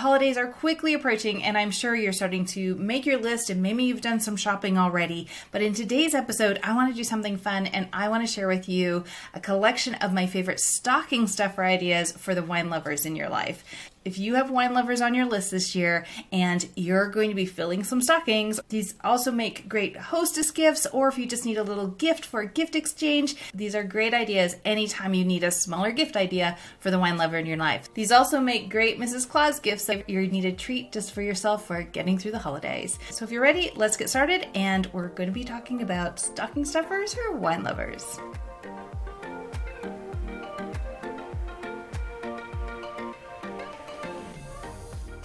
holidays are quickly approaching, and I'm sure you're starting to make your list and maybe you've done some shopping already. But in today's episode, I want to do something fun and I want to share with you a collection of my favorite stocking stuffer ideas for the wine lovers in your life if you have wine lovers on your list this year and you're going to be filling some stockings, these also make great hostess gifts, or if you just need a little gift for a gift exchange, these are great ideas anytime you need a smaller gift idea for the wine lover in your life. These also make great Mrs. Claus gifts if you need a treat just for yourself for getting through the holidays. So if you're ready, let's get started, and we're going to be talking about stocking stuffers for wine lovers.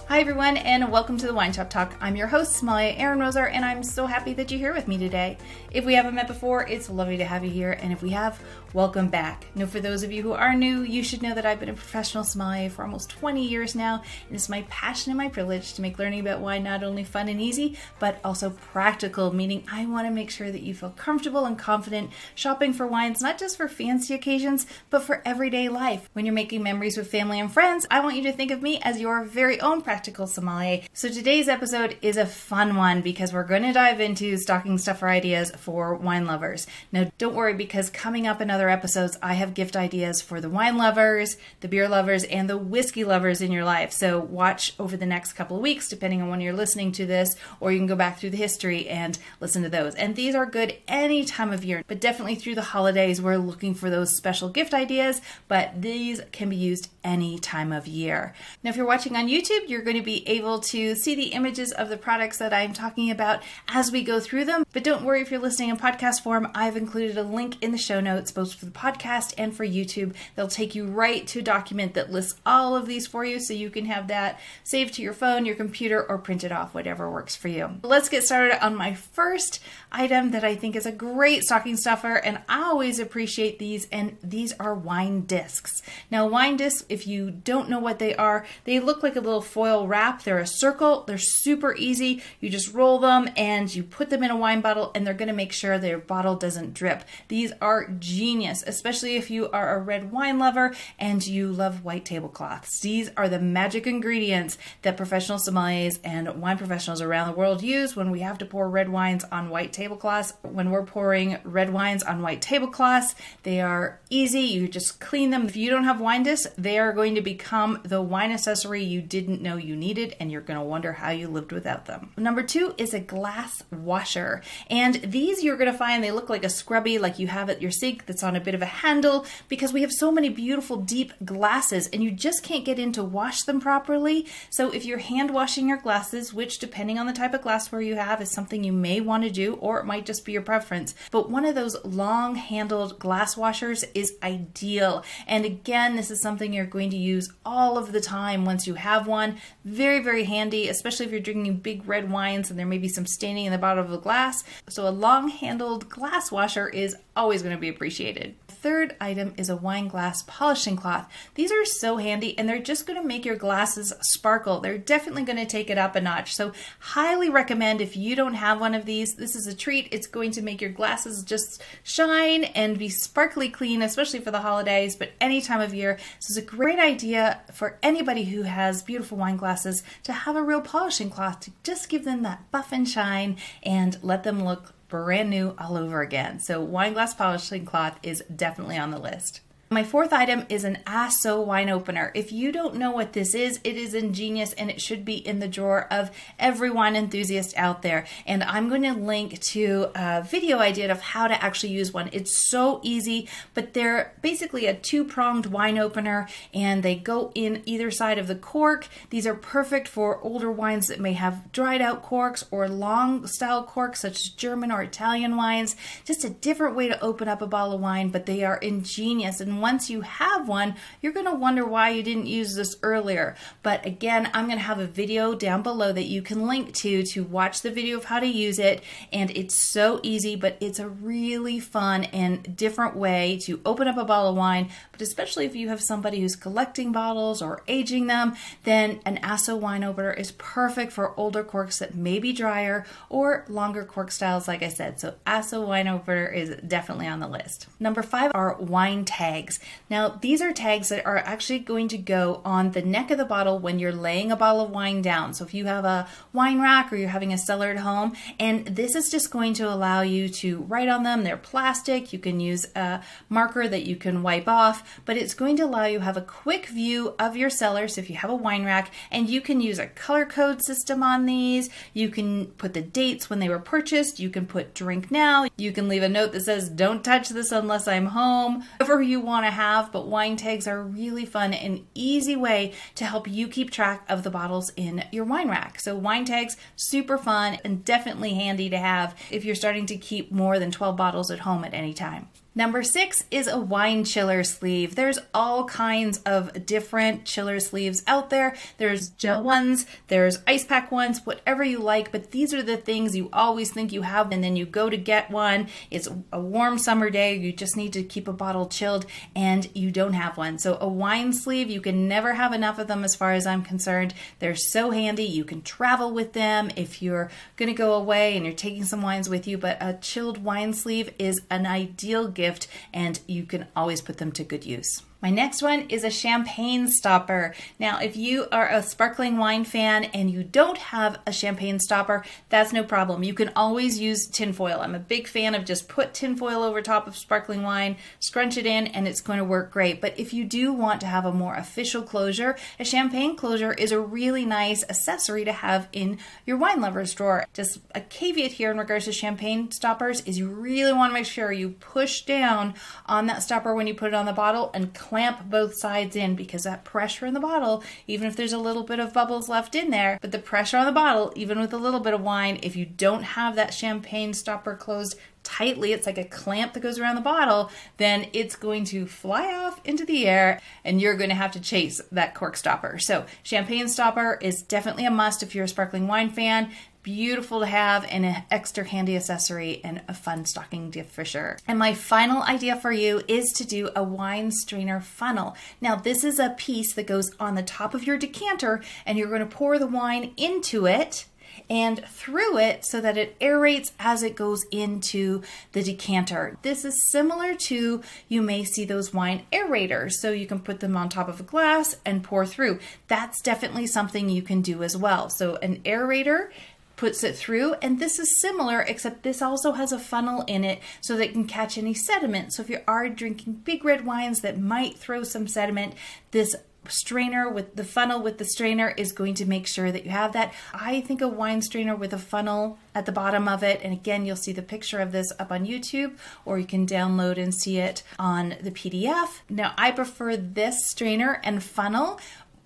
Hi, everyone, and welcome to the Wine Shop Talk. I'm your host, Sommelier Erin Roser, and I'm so happy that you're here with me today. If we haven't met before, it's lovely to have you here, and if we have, welcome back. Now, for those of you who are new, you should know that I've been a professional sommelier for almost 20 years now, and it's my passion and my privilege to make learning about wine not only fun and easy, but also practical, meaning I want to make sure that you feel comfortable and confident shopping for wines, not just for fancy occasions, but for everyday life. When you're making memories with family and friends, I want you to think of me as your very own sommelier. So today's episode is a fun one because we're going to dive into stocking stuffer ideas for wine lovers. Now, don't worry because coming up in other episodes, I have gift ideas for the wine lovers, the beer lovers, and the whiskey lovers in your life. So watch over the next couple of weeks, depending on when you're listening to this, or you can go back through the history and listen to those. And these are good any time of year, but definitely through the holidays, we're looking for those special gift ideas, but these can be used any time of year. Now, if you're watching on YouTube, you're going to be able to see the images of the products that I'm talking about as we go through them. But don't worry if you're listening in podcast form, I've included a link in the show notes, both for the podcast and for YouTube. They'll take you right to a document that lists all of these for you so you can have that saved to your phone, your computer, or print it off, whatever works for you. Let's get started on my first item that I think is a great stocking stuffer, and I always appreciate these, and these are wine discs. Now, wine discs, if you don't know what they are, they look like a little foil wrap. They're a circle. They're super easy. You just roll them and you put them in a wine bottle and they're going to make sure their bottle doesn't drip. These are genius, especially if you are a red wine lover and you love white tablecloths. These are the magic ingredients that professional sommeliers and wine professionals around the world use when we have to pour red wines on white tablecloths. When we're pouring red wines on white tablecloths, they are easy. You just clean them. If you don't have wine discs, they are going to become the wine accessory you didn't know you needed, and you're going to wonder how you lived without them. Number two is a glass washer. And these you're going to find they look like a scrubby, like you have at your sink that's on a bit of a handle, because we have so many beautiful deep glasses, and you just can't get in to wash them properly. So if you're hand washing your glasses, which depending on the type of glassware you have is something you may want to do, or it might just be your preference, but one of those long handled glass washers is ideal. And again, this is something you're going to use all of the time once you have one. Very, very handy, especially if you're drinking big red wines and there may be some staining in the bottom of the glass. So a long handled glass washer is always going to be appreciated third item is a wine glass polishing cloth. These are so handy and they're just going to make your glasses sparkle. They're definitely going to take it up a notch. So, highly recommend if you don't have one of these, this is a treat. It's going to make your glasses just shine and be sparkly clean, especially for the holidays, but any time of year. This is a great idea for anybody who has beautiful wine glasses to have a real polishing cloth to just give them that buff and shine and let them look brand new all over again. So wine glass polishing cloth is definitely on the list. My fourth item is an Ah-So wine opener. If you don't know what this is, it is ingenious and it should be in the drawer of every wine enthusiast out there. And I'm going to link to a video I did of how to actually use one. It's so easy, but they're basically a two pronged wine opener and they go in either side of the cork. These are perfect for older wines that may have dried out corks or long style corks, such as German or Italian wines. Just a different way to open up a bottle of wine, but they are ingenious and once you have one, you're going to wonder why you didn't use this earlier. But again, I'm going to have a video down below that you can link to to watch the video of how to use it. And it's so easy, but it's a really fun and different way to open up a bottle of wine. But especially if you have somebody who's collecting bottles or aging them, then an Ah-So wine opener is perfect for older corks that may be drier or longer cork styles, like I said. So Ah-So wine opener is definitely on the list. Number five are wine tags tags. Now, these are tags that are actually going to go on the neck of the bottle when you're laying a bottle of wine down. So if you have a wine rack or you're having a cellar at home, and this is just going to allow you to write on them. They're plastic. You can use a marker that you can wipe off, but it's going to allow you have a quick view of your cellar. So if you have a wine rack, and you can use a color code system on these, you can put the dates when they were purchased. You can put drink now. You can leave a note that says don't touch this unless I'm home. Whatever you want to have, but wine tags are really fun and easy way to help you keep track of the bottles in your wine rack. So wine tags super fun and definitely handy to have if you're starting to keep more than 12 bottles at home at any time. Number six is a wine chiller sleeve. There's all kinds of different chiller sleeves out there. There's gel ones, there's ice pack ones, whatever you like, but these are the things you always think you have, and then you go to get one. It's a warm summer day, you just need to keep a bottle chilled, and you don't have one. So, a wine sleeve, you can never have enough of them as far as I'm concerned. They're so handy. You can travel with them if you're to go away and you're taking some wines with you, but a chilled wine sleeve is an ideal gift gift, and you can always put them to good use. My next one is a champagne stopper. Now, if you are a sparkling wine fan and you don't have a champagne stopper, that's no problem. You can always use tinfoil. I'm a big fan of just put tinfoil over top of sparkling wine, scrunch it in, and it's going to work great. But if you do want to have a more official closure, a champagne closure is a really nice accessory to have in your wine lover's drawer. Just a caveat here in regards to champagne stoppers is you really want to make sure you push down on that stopper when you put it on the bottle and clamp both sides in because that pressure in the bottle, even if there's a little bit of bubbles left in there, but the pressure on the bottle, even with a little bit of wine, if you don't have that champagne stopper closed tightly, it's like a clamp that goes around the bottle, then it's going to fly off into the air and you're going to have to chase that cork stopper. So, champagne stopper is definitely a must if you're a sparkling wine fan beautiful to have and an extra handy accessory and a fun stocking gift for sure. And my final idea for you is to do a wine strainer funnel. Now, this is a piece that goes on the top of your decanter, and you're going to pour the wine into it and through it so that it aerates as it goes into the decanter. This is similar to you may see those wine aerators, so you can put them on top of a glass and pour through. That's definitely something you can do as well. So, an aerator puts it through. And this is similar, except this also has a funnel in it so that it can catch any sediment. So if you are drinking big red wines that might throw some sediment, this strainer with the funnel with the strainer is going to make sure that you have that. I think a wine strainer with a funnel at the bottom of it, and again, you'll see the picture of this up on YouTube, or you can download and see it on the PDF. Now, I prefer this strainer and funnel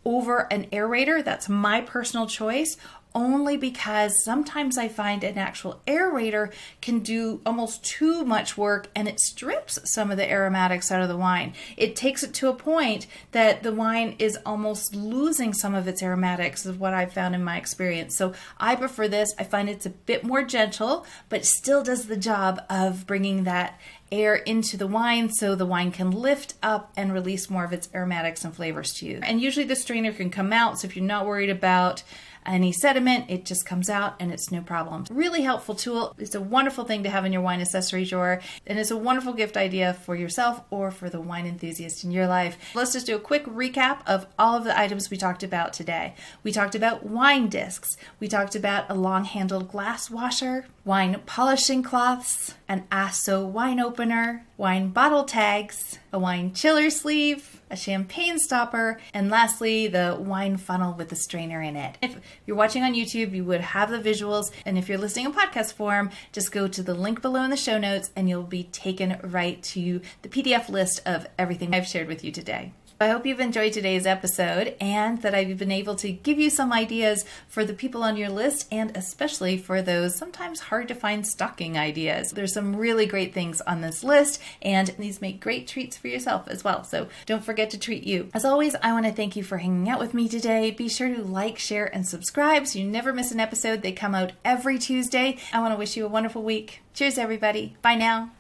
over an aerator. That's my personal choice only because sometimes I find an actual aerator can do almost too much work and it strips some of the aromatics out of the wine. It takes it to a point that the wine is almost losing some of its aromatics, is what I've found in my experience. So I prefer this. I find it's a bit more gentle, but still does the job of bringing that air into the wine so the wine can lift up and release more of its aromatics and flavors to you. And usually the strainer can come out, so if you're not worried about any sediment, it just comes out and it's no problem. Really helpful tool. It's a wonderful thing to have in your wine accessory drawer, and it's a wonderful gift idea for yourself or for the wine enthusiast in your life. Let's just do a quick recap of all of the items we talked about today. We talked about wine discs, we talked about a long handled glass washer, wine polishing cloths, an Ah-So wine opener, wine bottle tags, a wine chiller sleeve, a champagne stopper, and lastly, the wine funnel with the strainer in it. If you're watching on YouTube, you would have the visuals, and if you're listening in podcast form, just go to the link below in the show notes and you'll be taken right to the PDF list of everything I've shared with you today. I hope you've enjoyed today's episode and that I've been able to give you some ideas for the people on your list and especially for those sometimes hard to find stocking ideas. There's some really great things on this list and these make great treats for yourself as well. So don't forget to treat you. As always, I want to thank you for hanging out with me today. Be sure to like, share, and subscribe so you never miss an episode. They come out every Tuesday. I want to wish you a wonderful week. Cheers, everybody. Bye now.